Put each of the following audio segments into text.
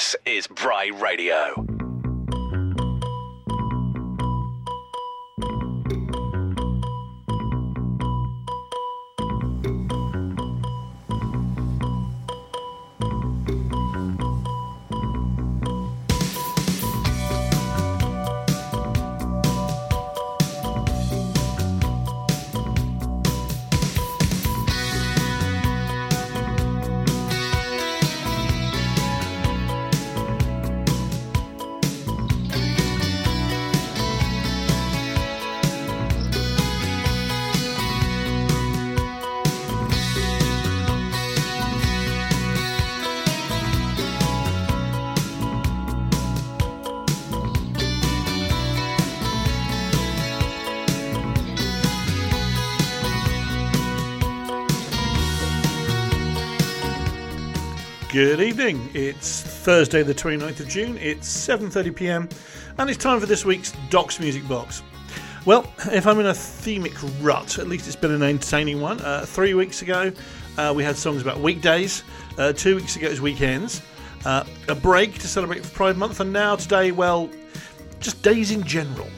This is Bry Radio. Good evening. It's Thursday, the 29th of June. It's 7:30 p.m. and it's time for this week's Docs Music Box. Well, if I'm in a themic rut, at least it's been an entertaining one. Uh, three weeks ago, uh, we had songs about weekdays. Uh, two weeks ago, it was weekends. Uh, a break to celebrate Pride Month, and now today, well, just days in general.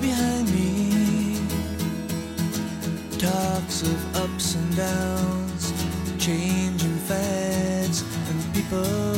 behind me talks of ups and downs, changing fads and people.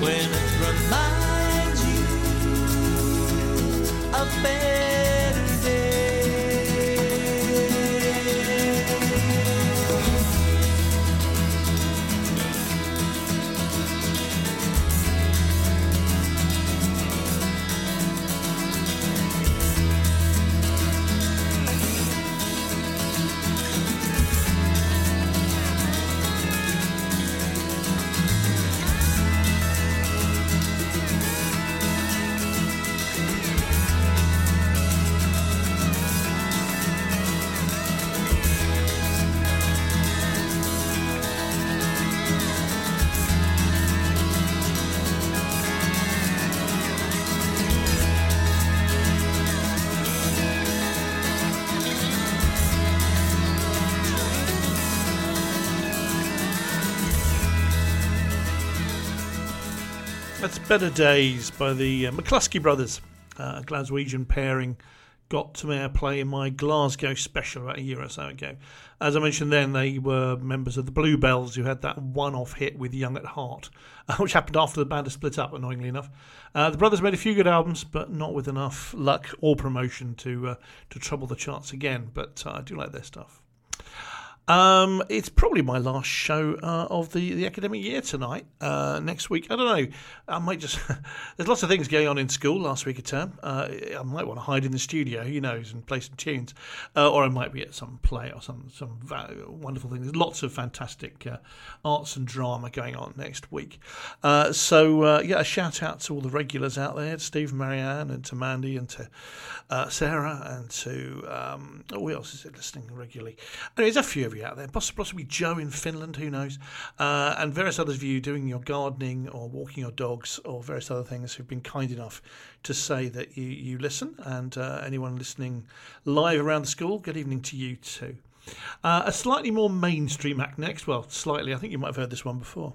when it reminds you of me. Better Days by the uh, McCluskey brothers, uh, a Glaswegian pairing. Got to airplay in my Glasgow special about a year or so ago. As I mentioned then, they were members of the Bluebells who had that one off hit with Young at Heart, uh, which happened after the band had split up, annoyingly enough. Uh, the brothers made a few good albums, but not with enough luck or promotion to, uh, to trouble the charts again. But uh, I do like their stuff. Um, it's probably my last show uh, of the, the academic year tonight. Uh, next week, I don't know. I might just. there's lots of things going on in school last week of term. Uh, I might want to hide in the studio, who knows, and play some tunes, uh, or I might be at some play or some some wonderful things. There's lots of fantastic uh, arts and drama going on next week. Uh, so yeah, a shout out to all the regulars out there, to Steve, and Marianne, and to Mandy, and to Sarah, and to um, oh, who else is it listening regularly? Anyway, there's a few of you out there, possibly, Joe in Finland, who knows, uh, and various others of you doing your gardening or walking your dogs or various other things who've been kind enough to say that you, you listen. And uh, anyone listening live around the school, good evening to you too. Uh, a slightly more mainstream act next. Well, slightly. I think you might have heard this one before.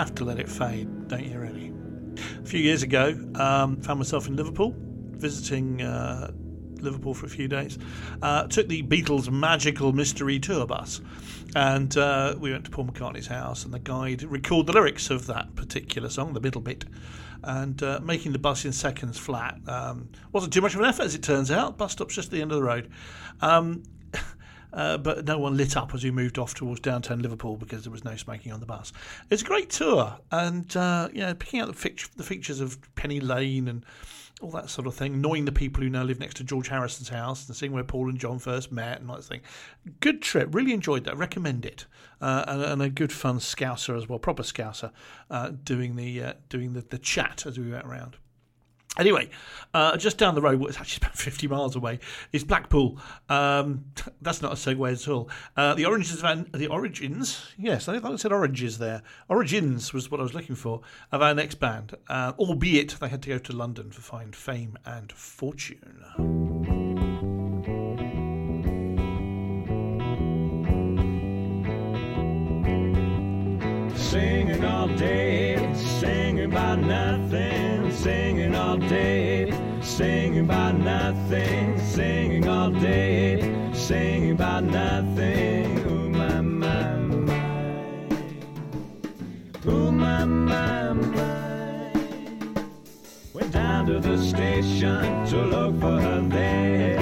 Have to let it fade, don't you, really? A few years ago, um, found myself in Liverpool, visiting uh, Liverpool for a few days. Uh, took the Beatles' magical mystery tour bus, and uh, we went to Paul McCartney's house, and the guide recalled the lyrics of that particular song, the middle bit. And uh, making the bus in seconds flat um, wasn't too much of an effort, as it turns out. Bus stop's just at the end of the road. Um, uh, but no one lit up as we moved off towards downtown Liverpool because there was no smoking on the bus. It's a great tour, and uh, you know, picking out the, the features of Penny Lane and all that sort of thing, knowing the people who now live next to George Harrison's house and seeing where Paul and John first met and that thing. Good trip, really enjoyed that. Recommend it, uh, and, and, a good fun scouser as well, proper scouser, uh, doing the uh, doing the, the chat as we went around. Anyway, uh, just down the road, well, it's actually about 50 miles away, is Blackpool. Um, that's not a segue at all. Uh, the origins of the origins, yes, I think I said oranges there. Origins was what I was looking for of our next band, uh, albeit they had to go to London to find fame and fortune. Singing all day, singing all day, singing about nothing, singing all day, singing about nothing. Ooh, my, my, my. Ooh, my, my, my. Went down to the station to look for her there.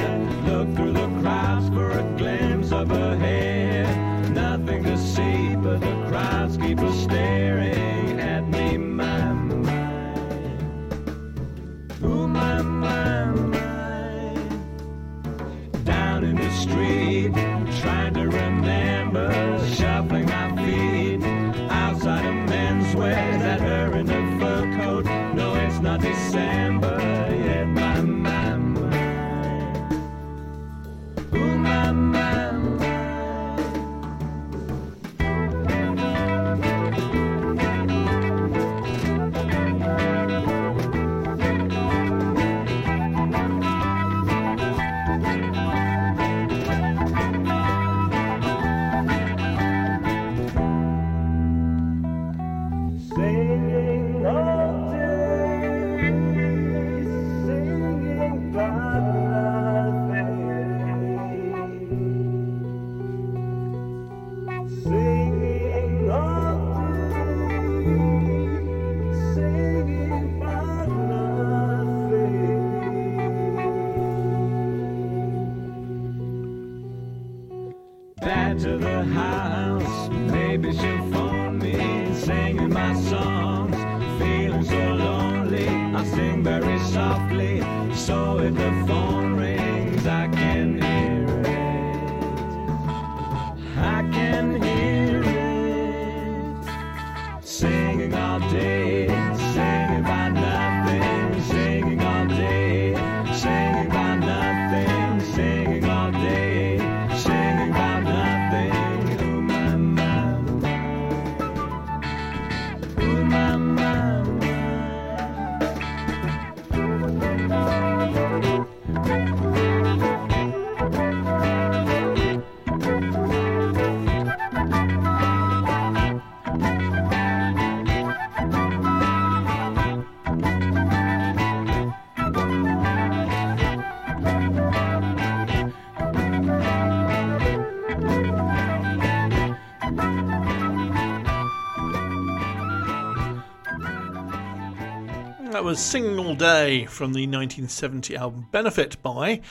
Was Single Day from the 1970 album Benefit by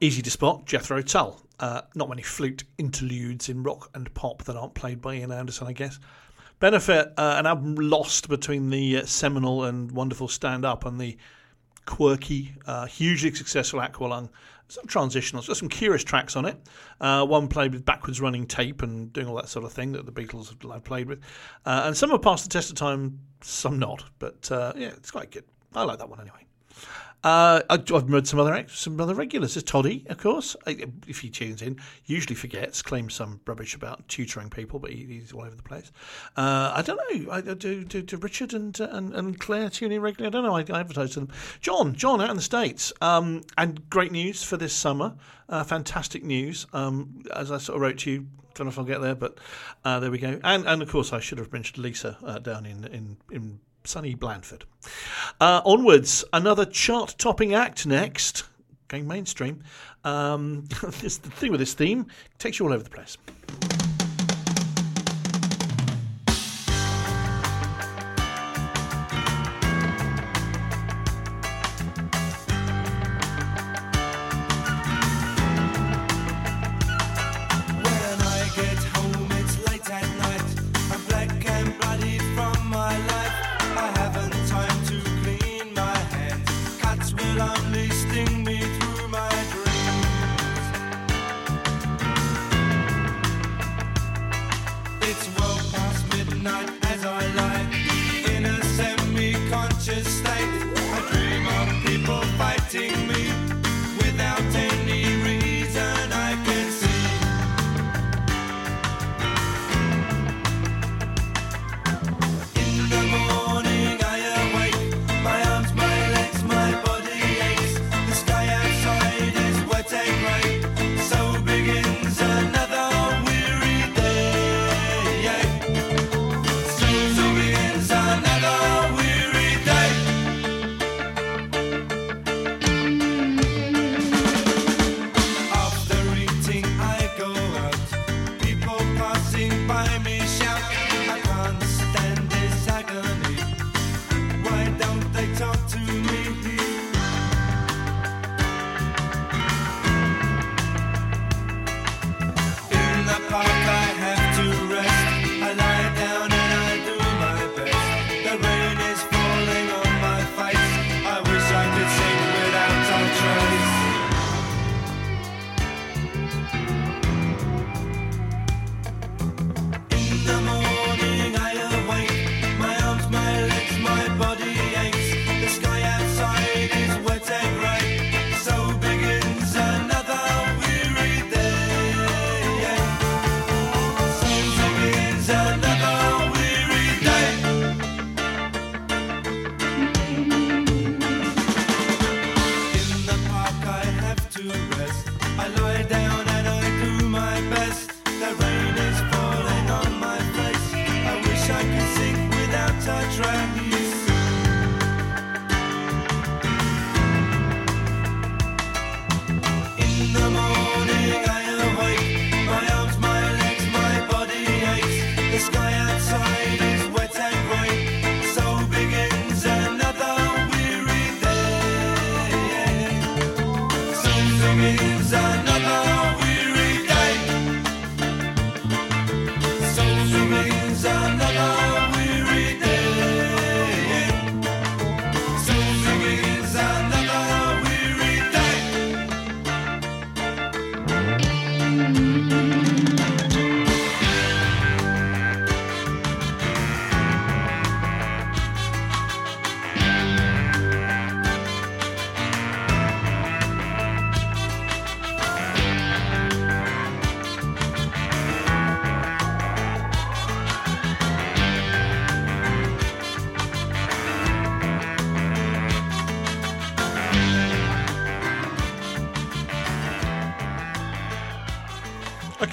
Easy to Spot, Jethro Tull. Uh, not many flute interludes in rock and pop that aren't played by Ian Anderson, I guess. Benefit, uh, an album lost between the uh, seminal and wonderful Stand Up and the quirky, uh, hugely successful Aqualung. Some transitionals, got some curious tracks on it. Uh, one played with backwards running tape and doing all that sort of thing that the Beatles have played with. Uh, and some have passed the test of time, some not. But yeah, it's quite good. I like that one anyway. Uh, I've read some other some other regulars. There's Toddy, of course. If he tunes in, usually forgets, claims some rubbish about tutoring people, but he, he's all over the place. Uh, I don't know. I, I do, do, do Richard and, uh, and and Claire tune in regularly? I don't know. I, I advertise to them. John, John out in the states, um, and great news for this summer. Uh, fantastic news. Um, as I sort of wrote to you don't know if I'll get there, but uh, there we go. And and of course, I should have mentioned Lisa uh, down in in in sunny Blandford. Uh, onwards, another chart-topping act next, going mainstream. Um, this, the thing with this theme takes you all over the place.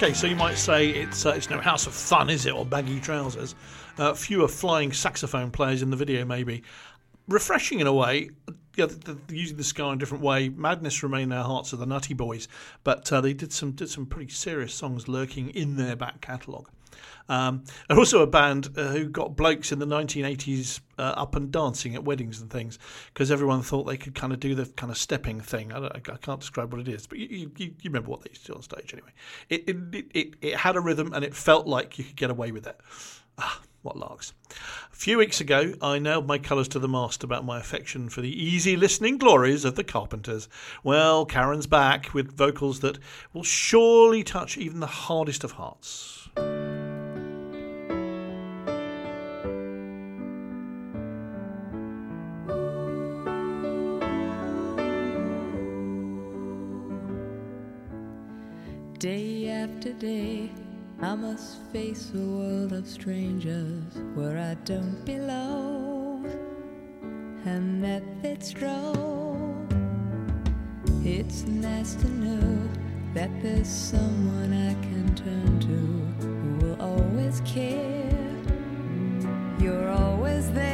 Okay, so you might say it's uh, it's no house of fun, is it, or baggy trousers? Uh, fewer flying saxophone players in the video, maybe. Refreshing in a way. Yeah, the, the, using the sky in a different way. Madness remain in our hearts of the Nutty Boys, but uh, they did some did some pretty serious songs lurking in their back catalogue. Um, and also a band uh, who got blokes in the 1980s uh, up and dancing at weddings and things because everyone thought they could kind of do the kind of stepping thing. I, I can't describe what it is, but you, you, you remember what they used to do on stage anyway. It, it, it, it had a rhythm and it felt like you could get away with it. Ah, what larks. A few weeks ago, I nailed my colours to the mast about my affection for the easy listening glories of the Carpenters. Well, Karen's back with vocals that will surely touch even the hardest of hearts. Day after day, I must face a world of strangers where I don't belong. And that it's. It's nice to know that there's someone I can turn to who will always care. You're always there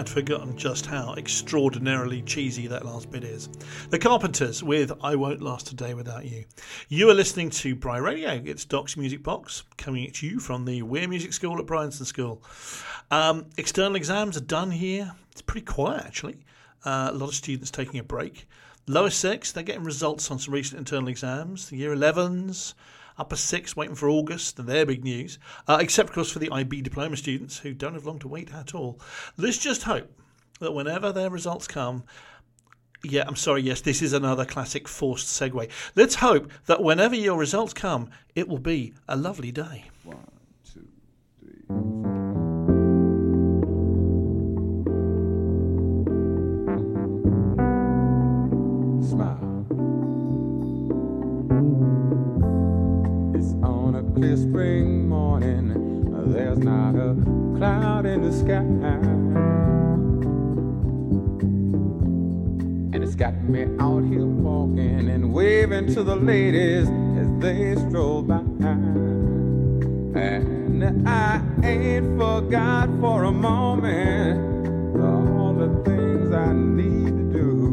had forgotten just how extraordinarily cheesy that last bit is. The Carpenters with I Won't Last a Day Without You. You are listening to Bry Radio. It's Doc's Music Box coming at you from the Wheare Music School at Bryanston School. Um, external exams are done here. It's pretty quiet actually. Uh, a lot of students taking a break. Lower six, they're getting results on some recent internal exams. The year 11s, upper six, waiting for August, and their big news. Uh, except, of course, for the IB diploma students who don't have long to wait at all. Let's just hope that whenever their results come, yeah, I'm sorry, yes, this is another classic forced segue. Let's hope that whenever your results come, it will be a lovely day. One, two, three. Clear spring morning. There's not a cloud in the sky. And it's got me out here walking and waving to the ladies as they stroll by. And I ain't forgot for a moment all the things I need to do.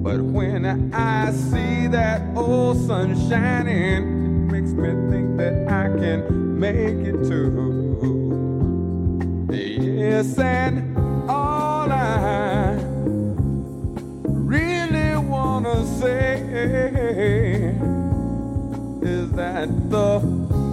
But when I see that old sun shining, me think that I can make it too. Yes, and all I really wanna say is that the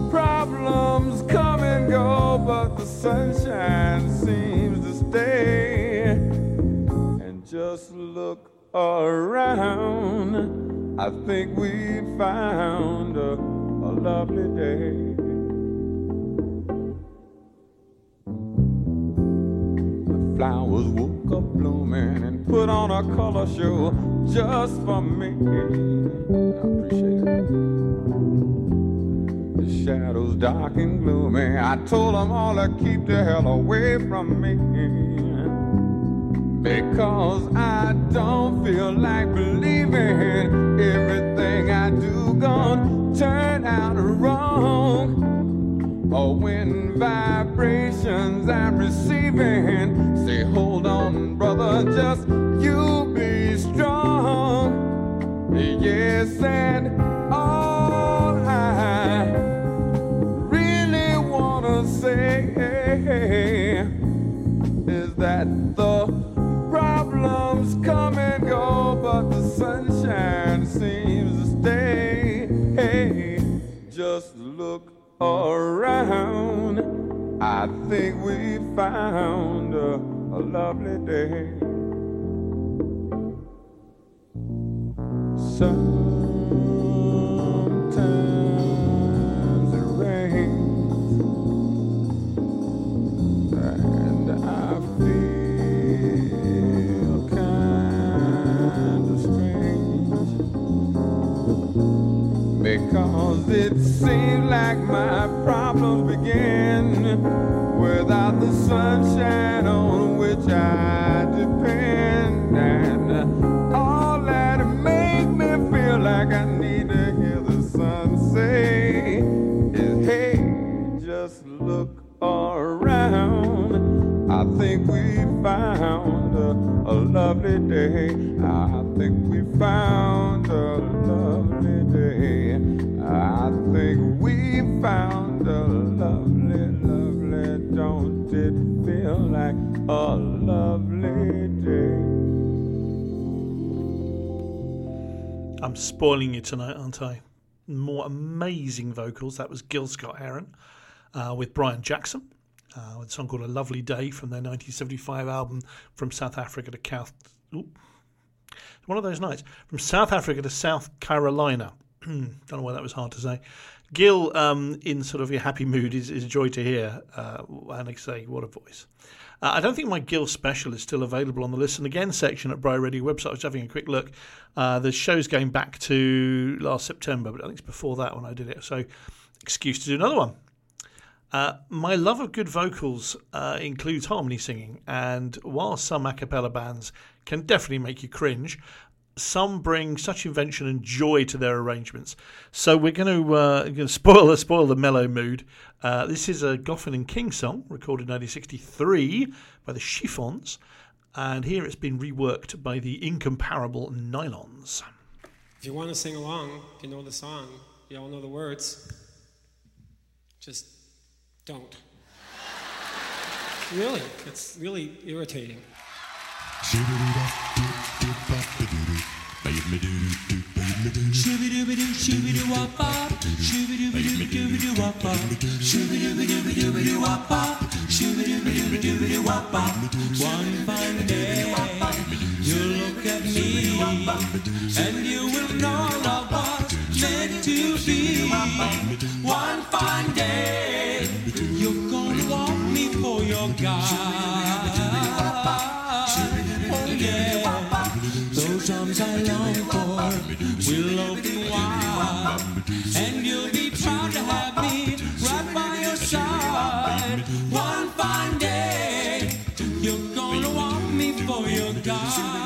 problems come and go but the sunshine seems to stay. And just look around. I think we found a, a lovely day. The flowers woke up blooming and put on a color show just for me. I appreciate it. The shadows dark and gloomy. I told them all to keep the hell away from me. Because I don't feel like believing everything I do gonna turn out wrong. Or when vibrations I'm receiving say, hold on, brother, just you be strong. Yes, and all found a, a lovely day. Sometimes it rains, and I feel kind of strange because it seems like my problems begin lovely day. I think we found a lovely day. I think we found a lovely, lovely. Don't it feel like a lovely day? I'm spoiling you tonight, aren't I? More amazing vocals. That was Gil Scott Heron uh, with Brian Jackson. Uh, with a song called A Lovely Day from their 1975 album From South Africa to South. One of those nights. From South Africa to South Carolina. Don't know why that was hard to say. Gil, um, in sort of your happy mood, is, is a joy to hear. Uh, and I say, what a voice. Uh, I don't think my Gil special is still available on the Listen Again section at Bry Radio website. I was having a quick look. Uh, the show's going back to last September, but I think it's before that when I did it. So, excuse to do another one. Uh, my love of good vocals uh, includes harmony singing, and while some a cappella bands can definitely make you cringe, some bring such invention and joy to their arrangements. So we're going to, uh, spoil spoil the mellow mood. Uh, this is a Goffin and King song recorded in 1963 by the Chiffons, and here it's been reworked by the incomparable Nylons. If you want to sing along, if you know the song, you all know the words, just don't. Really, it's really irritating. One fine day, you'll look at me, and you will know love was meant to be. One fine day, you're gonna want me for your guy. Oh yeah, those arms I long for will open wide, and you'll be proud to have me right by your side. One fine day, you're gonna want me for your guy.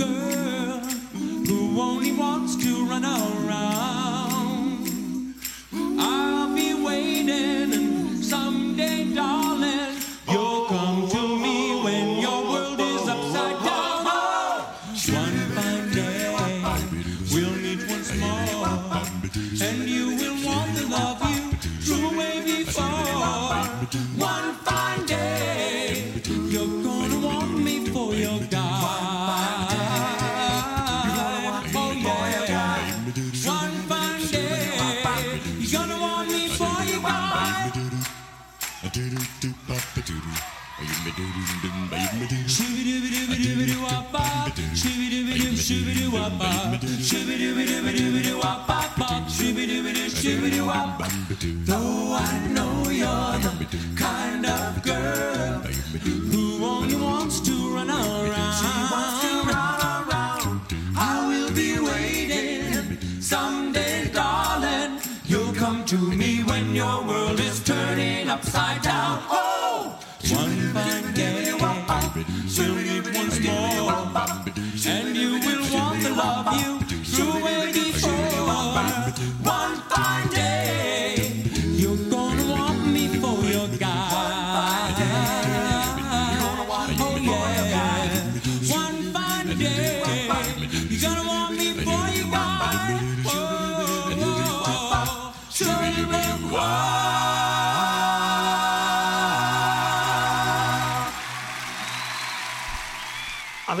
Girl who only wants to run around. I'll be waiting, and someday, darling, Though I know you're the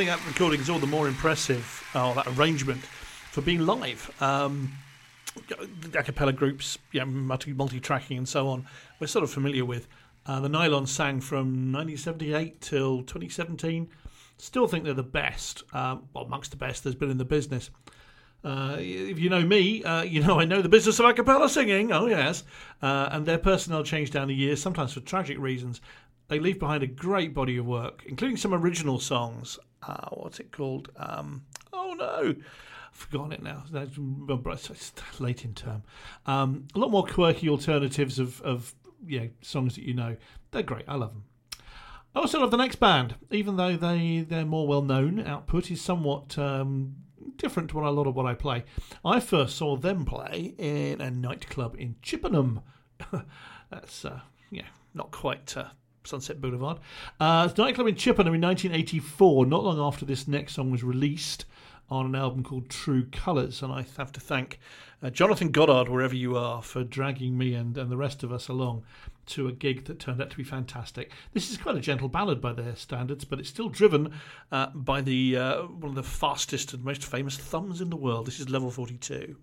think that recording is all the more impressive, or that arrangement, for being live. Um, the a cappella groups, yeah, multi tracking and so on, we're sort of familiar with. Uh, the Nylon sang from 1978 till 2017. Still think they're the best, um, well, amongst the best there's been in the business. Uh, if you know me, uh, you know I know the business of a cappella singing. Oh yes, uh, and their personnel changed down the years, sometimes for tragic reasons. They leave behind a great body of work, including some original songs. Uh, what's it called? Um, oh no, I've forgotten it now. That's- It's late in term. Um, a lot more quirky alternatives of, of yeah songs that you know. They're great. I love them. I also love the next band, even though they their more well known output is somewhat um, different to what a lot of what I play. I first saw them play in a nightclub in Chippenham. That's uh, yeah, not quite uh, Sunset Boulevard. Uh, nightclub in Chippenham in 1984. Not long after this next song was released on an album called True Colours, and I have to thank uh, Jonathan Goddard, wherever you are, for dragging me and, and the rest of us along to a gig that turned out to be fantastic. This is quite a gentle ballad by their standards, but it's still driven uh, by the uh, one of the fastest and most famous thumbs in the world. This is level 42.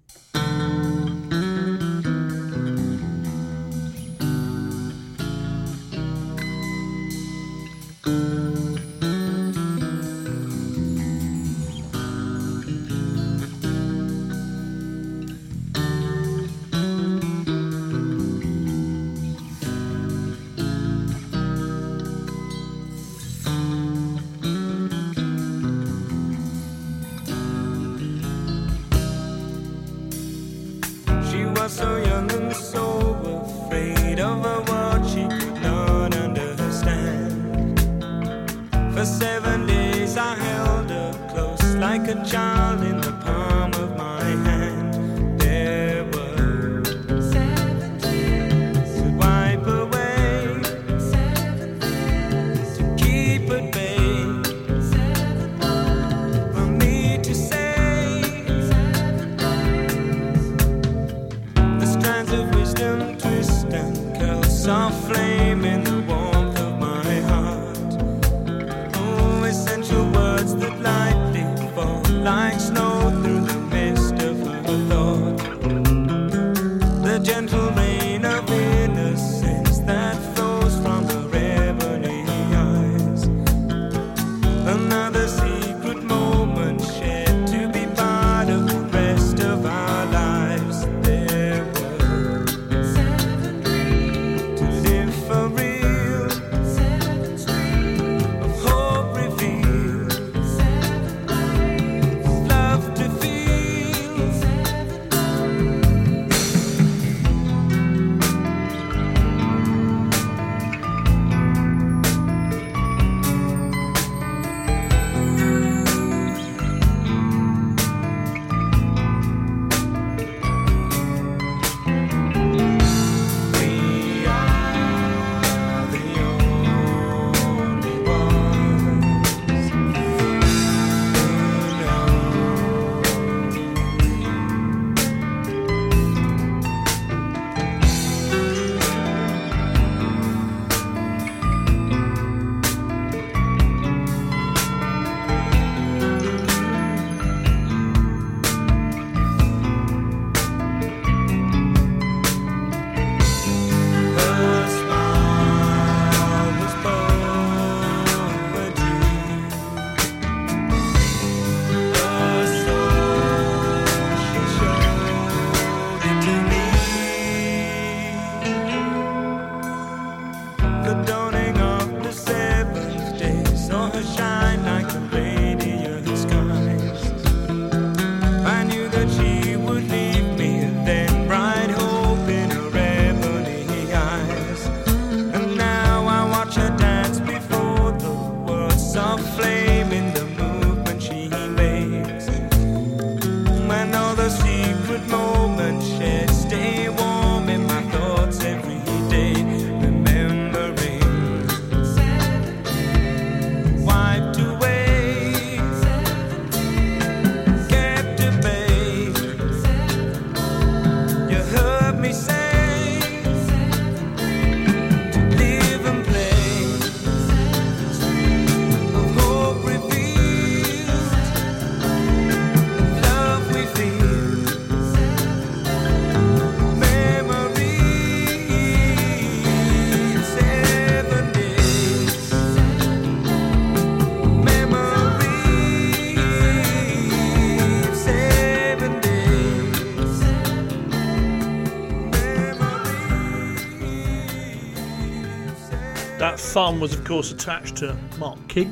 Thumb was, of course, attached to Mark King,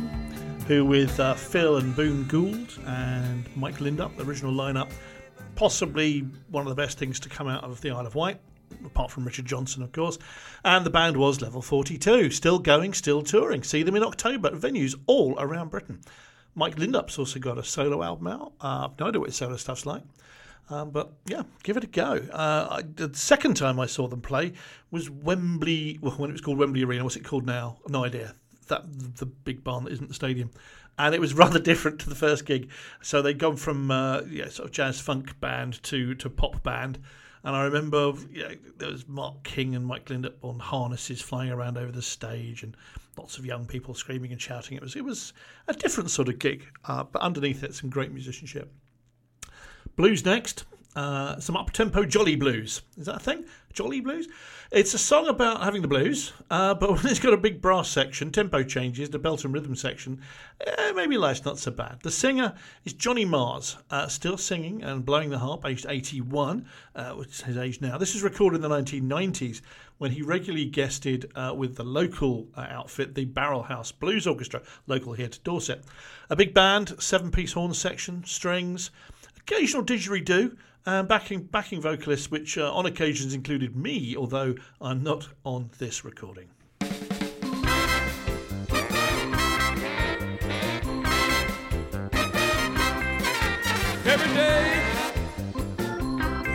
who, with uh, Phil and Boon Gould and Mike Lindup, the original lineup, possibly one of the best things to come out of the Isle of Wight, apart from Richard Johnson, of course. And the band was Level 42, still going, still touring. See them in October at venues all around Britain. Mike Lindup's also got a solo album out. Uh, I've no idea what his solo stuff's like. Um, but yeah, give it a go. Uh, I, the second time I saw them play was Wembley. Well, when it was called Wembley Arena, what's it called now? No idea. That the big barn that isn't the stadium, and it was rather different to the first gig. So they'd gone from uh, yeah, sort of jazz funk band to to pop band. And I remember there was Mark King and Mike Lindup on harnesses flying around over the stage, and lots of young people screaming and shouting. It was it was a different sort of gig, uh, but underneath it, some great musicianship. Blues next. Uh, some up tempo jolly blues. Is that a thing? Jolly blues? It's a song about having the blues, uh, but when it's got a big brass section, tempo changes, the belt and rhythm section, eh, maybe life's not so bad. The singer is Johnny Mars, uh, still singing and blowing the harp, aged 81, uh, which is his age now. This was recorded in the 1990s when he regularly guested uh, with the local uh, outfit, the Barrel House Blues Orchestra, local here to Dorset. A big band, seven piece horn section, strings, occasional didgeridoo, and backing backing vocalists, which uh, on occasions included me, although I'm not on this recording. Every day,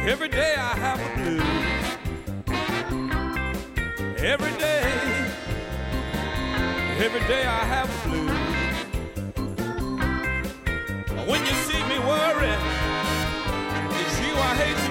every day I have the blues. Every day, every day I have the blues. When you see me you I hate to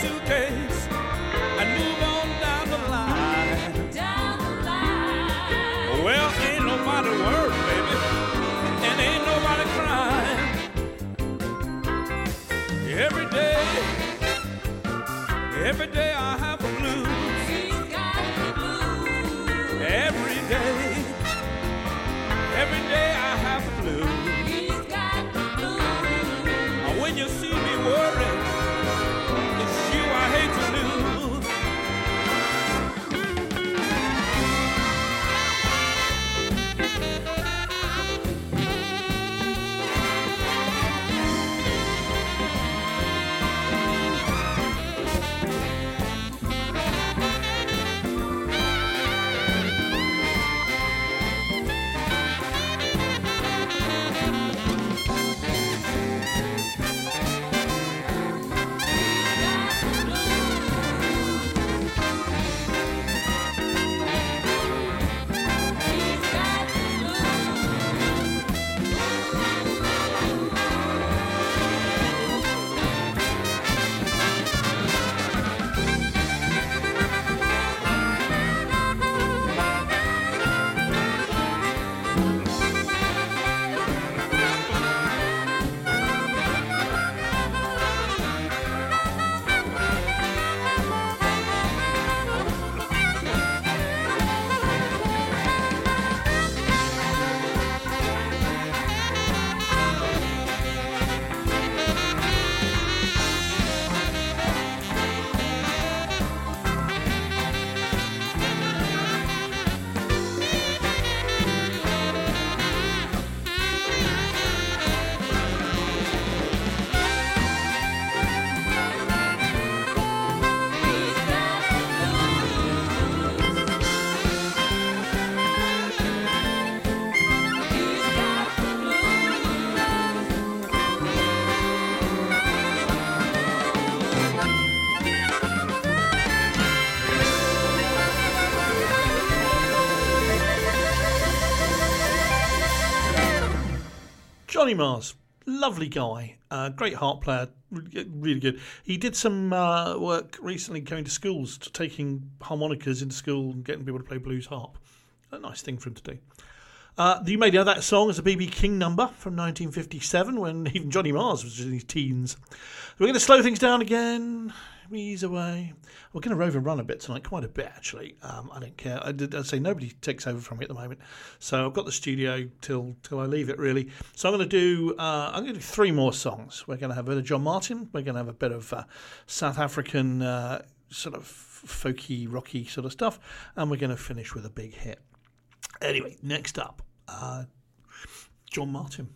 suitcase and move on down the line. Well, ain't nobody worried, baby, and ain't nobody crying. Every day, every day I have Johnny Mars, lovely guy, uh, great harp player, really good. He did some uh, work recently going to schools, to taking harmonicas into school and getting people to play blues harp. A nice thing for him to do. Uh, you may know that song as a BB King number from 1957 when even Johnny Mars was in his teens. We're going to slow things down again, ease away. We're going to rove and run a bit tonight, quite a bit actually. Um, I don't care. I did I'd say nobody takes over from me at the moment, so I've got the studio till till I leave it really. So I'm going to do uh, I'm going to do three more songs. We're going to have a bit of John Martyn. We're going to have a bit of uh, South African uh, sort of folky, rocky sort of stuff, and we're going to finish with a big hit. Anyway, next up, uh, John Martyn.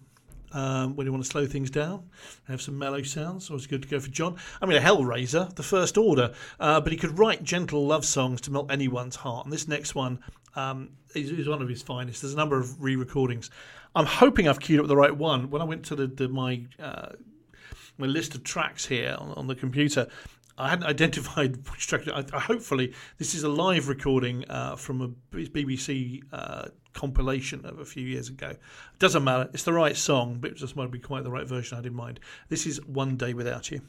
Um, when you want to slow things down, have some mellow sounds, always good to go for John. I mean, a Hellraiser, the first order, uh, but he could write gentle love songs to melt anyone's heart. And this next one um, is, is one of his finest. There's a number of re-recordings. I'm hoping I've queued up the right one. When I went to the, the my uh, my list of tracks here on, on the computer. I hadn't identified which track. I, I, hopefully, this is a live recording uh, from a BBC uh, compilation of a few years ago. Doesn't matter. It's the right song, but it just might be quite the right version I had in mind. This is One Day Without You.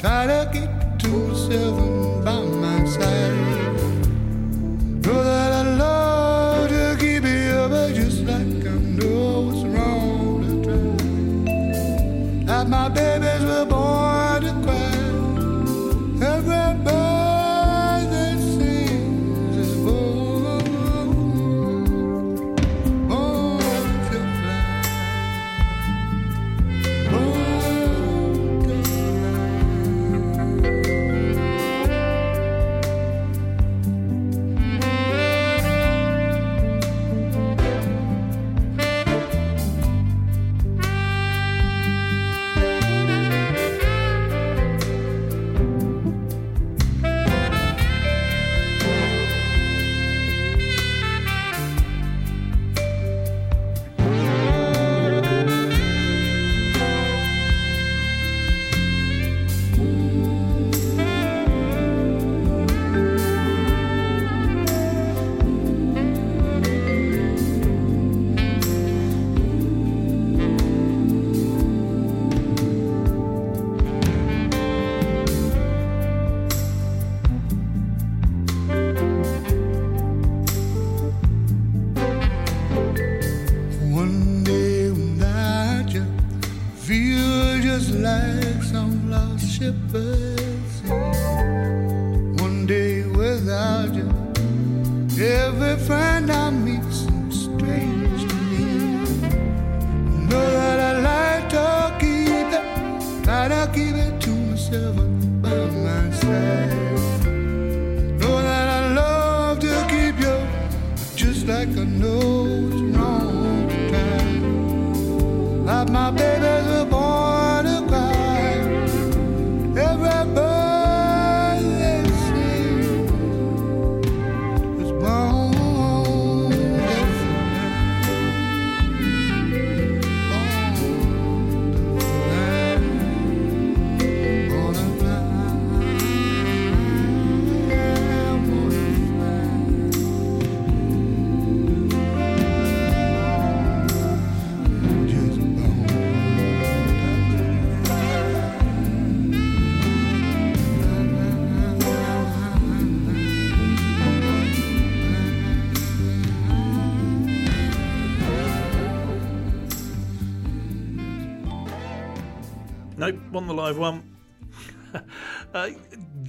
Try to get to myself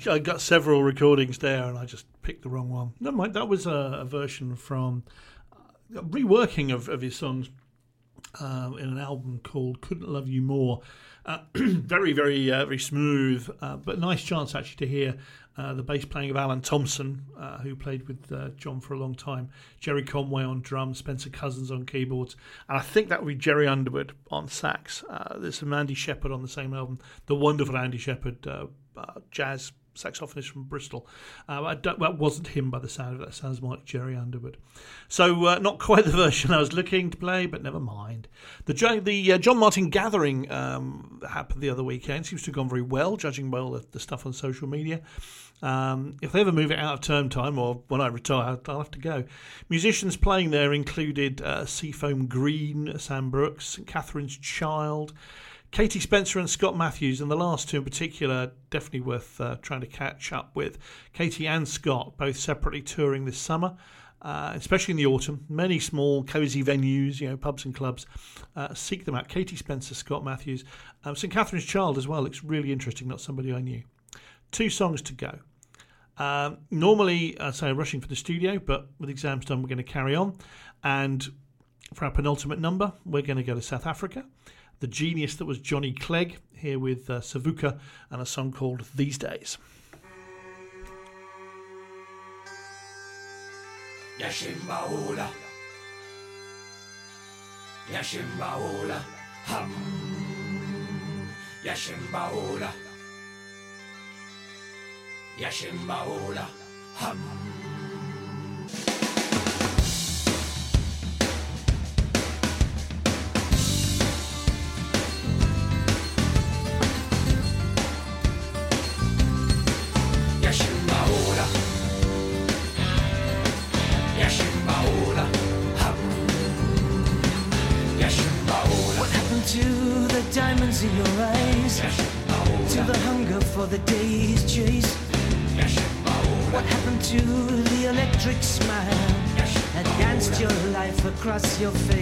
I got several recordings there, and I just picked the wrong one. Never mind. That was a, a version from a reworking of, of his songs uh, in an album called "Couldn't Love You More." Uh, very, very, uh, very smooth, uh, but nice chance actually to hear uh, the bass playing of Alan Thomson, uh, who played with John for a long time, Jerry Conway on drums, Spencer Cozens on keyboards, and I think that would be Jerry Underwood on sax. There's some Andy Sheppard on the same album, the wonderful Andy Sheppard, uh, jazz saxophonist from Bristol. Uh, that wasn't him by the sound of it. That sounds more like Jerry Underwood. So uh, not quite the version I was looking to play, but never mind. The the uh, John Martyn Gathering um, happened the other weekend. Seems to have gone very well, judging by all the, the stuff on social media. Um, if they ever move it out of term time or when I retire, I'll have to go. Musicians playing there included uh, Seafoam Green, Sam Brooks, Catherine's Child, Katie Spencer and Scott Matthews, and the last two in particular, definitely worth uh, trying to catch up with. Katie and Scott, both separately touring this summer. Uh, especially in the autumn, many small, cosy venues, you know, pubs and clubs. Uh, seek them out. Katie Spencer, Scott Matthews, um, St Catherine's Child as well. Looks really interesting. Not somebody I knew. Two songs to go. Um, normally, I say rushing for the studio, but with exams done, we're going to carry on. And for our penultimate number, we're going to go to South Africa. The genius that was Johnny Clegg here with uh, Savuka and a song called These Days. Yashimbaula. Yashimbaula. Hum. Yashimbaula. Yashimbaula. Hum. Across your face?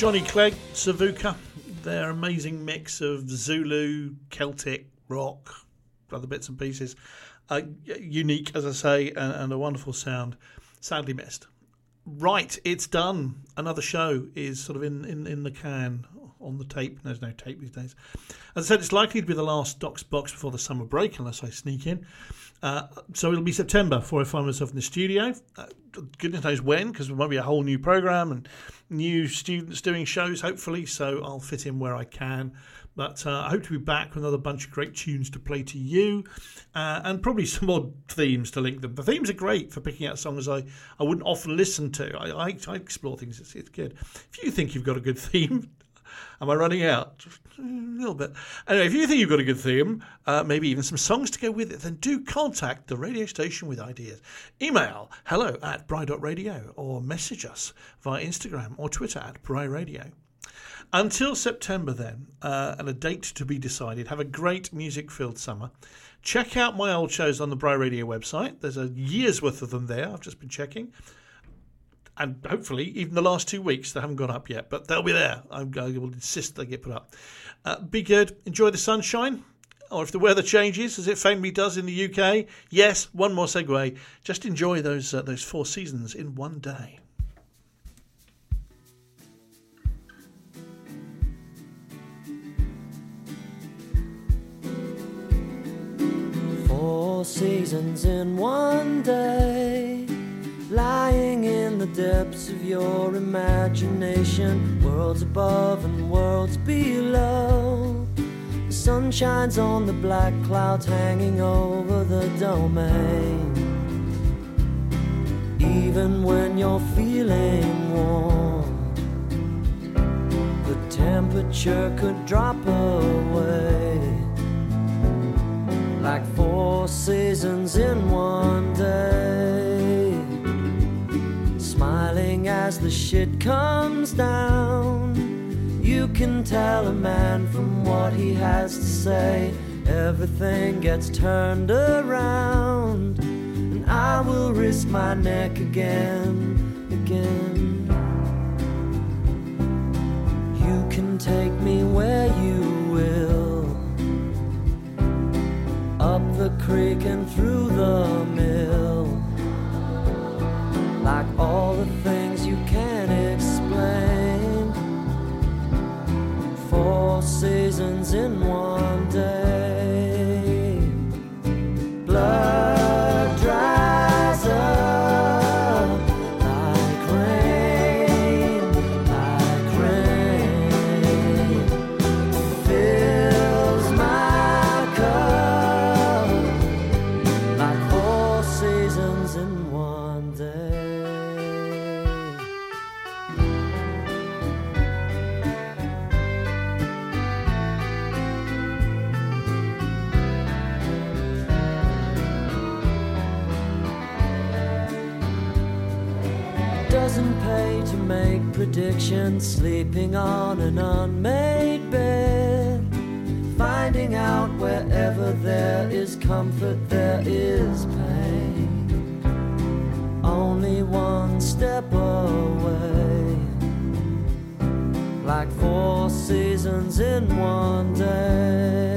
Johnny Clegg, Savuka, their amazing mix of Zulu, Celtic, rock, other bits and pieces. Uh, unique, as I say, and, and a wonderful sound. Sadly missed. Right, it's done. Another show is sort of in, in, in the can on the tape. There's no tape these days. As I said, it's likely to be the last Docs box before the summer break, unless I sneak in. Uh, so it'll be September before I find myself in the studio. Uh, goodness knows when, because there might be a whole new program and new students doing shows, hopefully. So I'll fit in where I can. But uh, I hope to be back with another bunch of great tunes to play to you uh, and probably some more themes to link them. The themes are great for picking out songs I, I wouldn't often listen to. I, I, I explore things, it's, it's good. If you think you've got a good theme, Am I running out? A little bit. Anyway, if you think you've got a good theme, uh, maybe even some songs to go with it, then do contact the radio station with ideas. Email hello at bry.radio or message us via Instagram or Twitter at bry radio. Until September, then, uh, and a date to be decided, have a great music filled summer. Check out my old shows on the Bry Radio website. There's a year's worth of them there. I've just been checking and hopefully even the last two weeks they haven't gone up yet, but they'll be there. I'm, I will insist they get put up. Uh, be good. Enjoy the sunshine. Or if the weather changes, as it famously does in the UK, yes, one more segue. Just enjoy those uh, those four seasons in one day. Four seasons in one day, lying in the depths of your imagination, worlds above and worlds below. The sun shines on the black clouds hanging over the domain. Even when you're feeling warm, the temperature could drop away like four seasons in one day. Smiling as the shit comes down, you can tell a man from what he has to say. Everything gets turned around, and I will risk my neck again, again. You can take me where you will up the creek and through the mill. Like all the things you can't explain. Four seasons in one day. Blood sleeping on an unmade bed. Finding out wherever there is comfort, there is pain. Only one step away, like four seasons in one day.